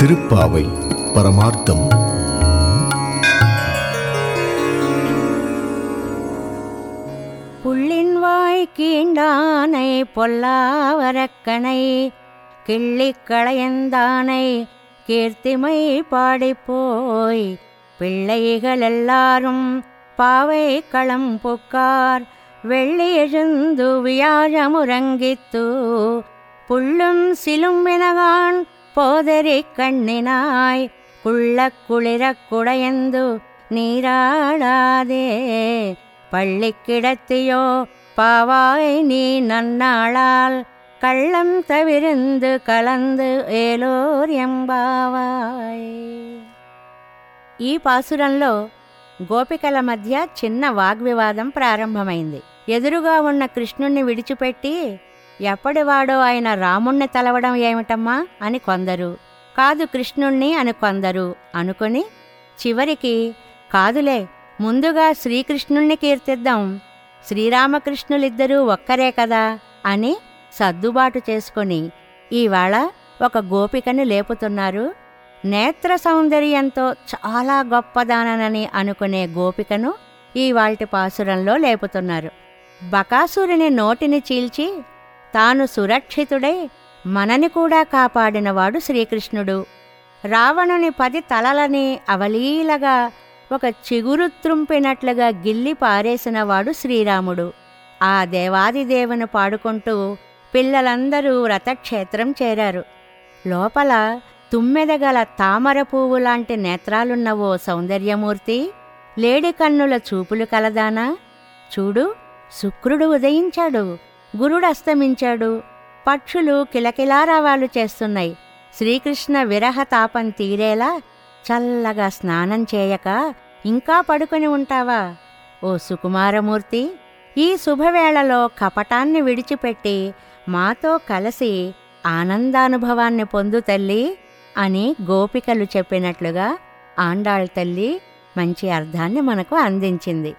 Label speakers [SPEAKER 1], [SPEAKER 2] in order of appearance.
[SPEAKER 1] திருப்பாவை பரமார்த்தம்.
[SPEAKER 2] புள்ளின் வாய் கீண்டானை பொல்லாவரக்கனை கிள்ளிக்களையந்தானை கீர்த்திமை பாடிப்போய் பிள்ளைகள் எல்லாரும் பாவை களம் புக்கார் வெள்ளியெழுந்து வியாழமுறங்கித்து புள்ளும் சிலும் வினகான் போதரி கண்ணினாய் குள்ளக் குளிரக் குடையந்து நீராடாதே பள்ளி கிடத்தியோ பாவாய் நீ நன்னாளால் கள்ளம் தவிர்ந்து கலந்து ఏలోర్ ఎంబావాయ్ ఈ పాసురంలో గోపికల మధ్య చిన్న వాగ్వివాదం ప్రారంభమైంది ఎదురుగా ఉన్న కృష్ణుణ్ణి విడిచిపెట్టి ఎప్పటివాడో ఆయన రాముణ్ణి తలవడం ఏమిటమ్మా? అని కొందరు. కాదు కృష్ణుణ్ణి అని కొందరు. అనుకొని చివరికి కాదులే ముందుగా శ్రీకృష్ణుణ్ణి కీర్తిద్దాం. శ్రీరామకృష్ణులిద్దరూ ఒక్కరే కదా? అని సర్దుబాటు చేసుకొని ఈవేళ ఒక గోపికను లేపుతున్నారు. నేత్ర సౌందర్యంతో చాలా గొప్పదానని అనుకునే గోపికను ఈ వాల్టి పాసురంలో లేపుతున్నారు. బకాసురుని నోటిని చీల్చి తాను సురక్షితుడై మనని కూడా కాపాడినవాడు శ్రీకృష్ణుడు. రావణుని పది తలలని అవలీలగా ఒక చిగురు త్రుంపినట్లుగా గిల్లి పారేసినవాడు శ్రీరాముడు. ఆ దేవాదిదేవుని పాడుకుంటూ పిల్లలందరూ వ్రతక్షేత్రం చేరారు. లోపల తుమ్మెదగల తామర పువ్వు లాంటి నేత్రాలున్న ఓ సౌందర్యమూర్తి లేడి కన్నుల చూపులు కలదానా? చూడు శుక్రుడు ఉదయించాడు. గురుడు అస్తమించాడు. పక్షులు కిలకిలారావాలు చేస్తున్నాయి. శ్రీకృష్ణ విరహ తాపం తీరేలా చల్లగా స్నానం చేయక ఇంకా పడుకొని ఉంటావా? ఓ సుకుమారమూర్తి ఈ శుభవేళలో కపటాన్ని విడిచిపెట్టి మాతో కలిసి ఆనందానుభవాన్ని పొందు తల్లి అని గోపికలు చెప్పినట్లుగా ఆండాళ్ తల్లి మంచి అర్థాన్ని మనకు అందించింది.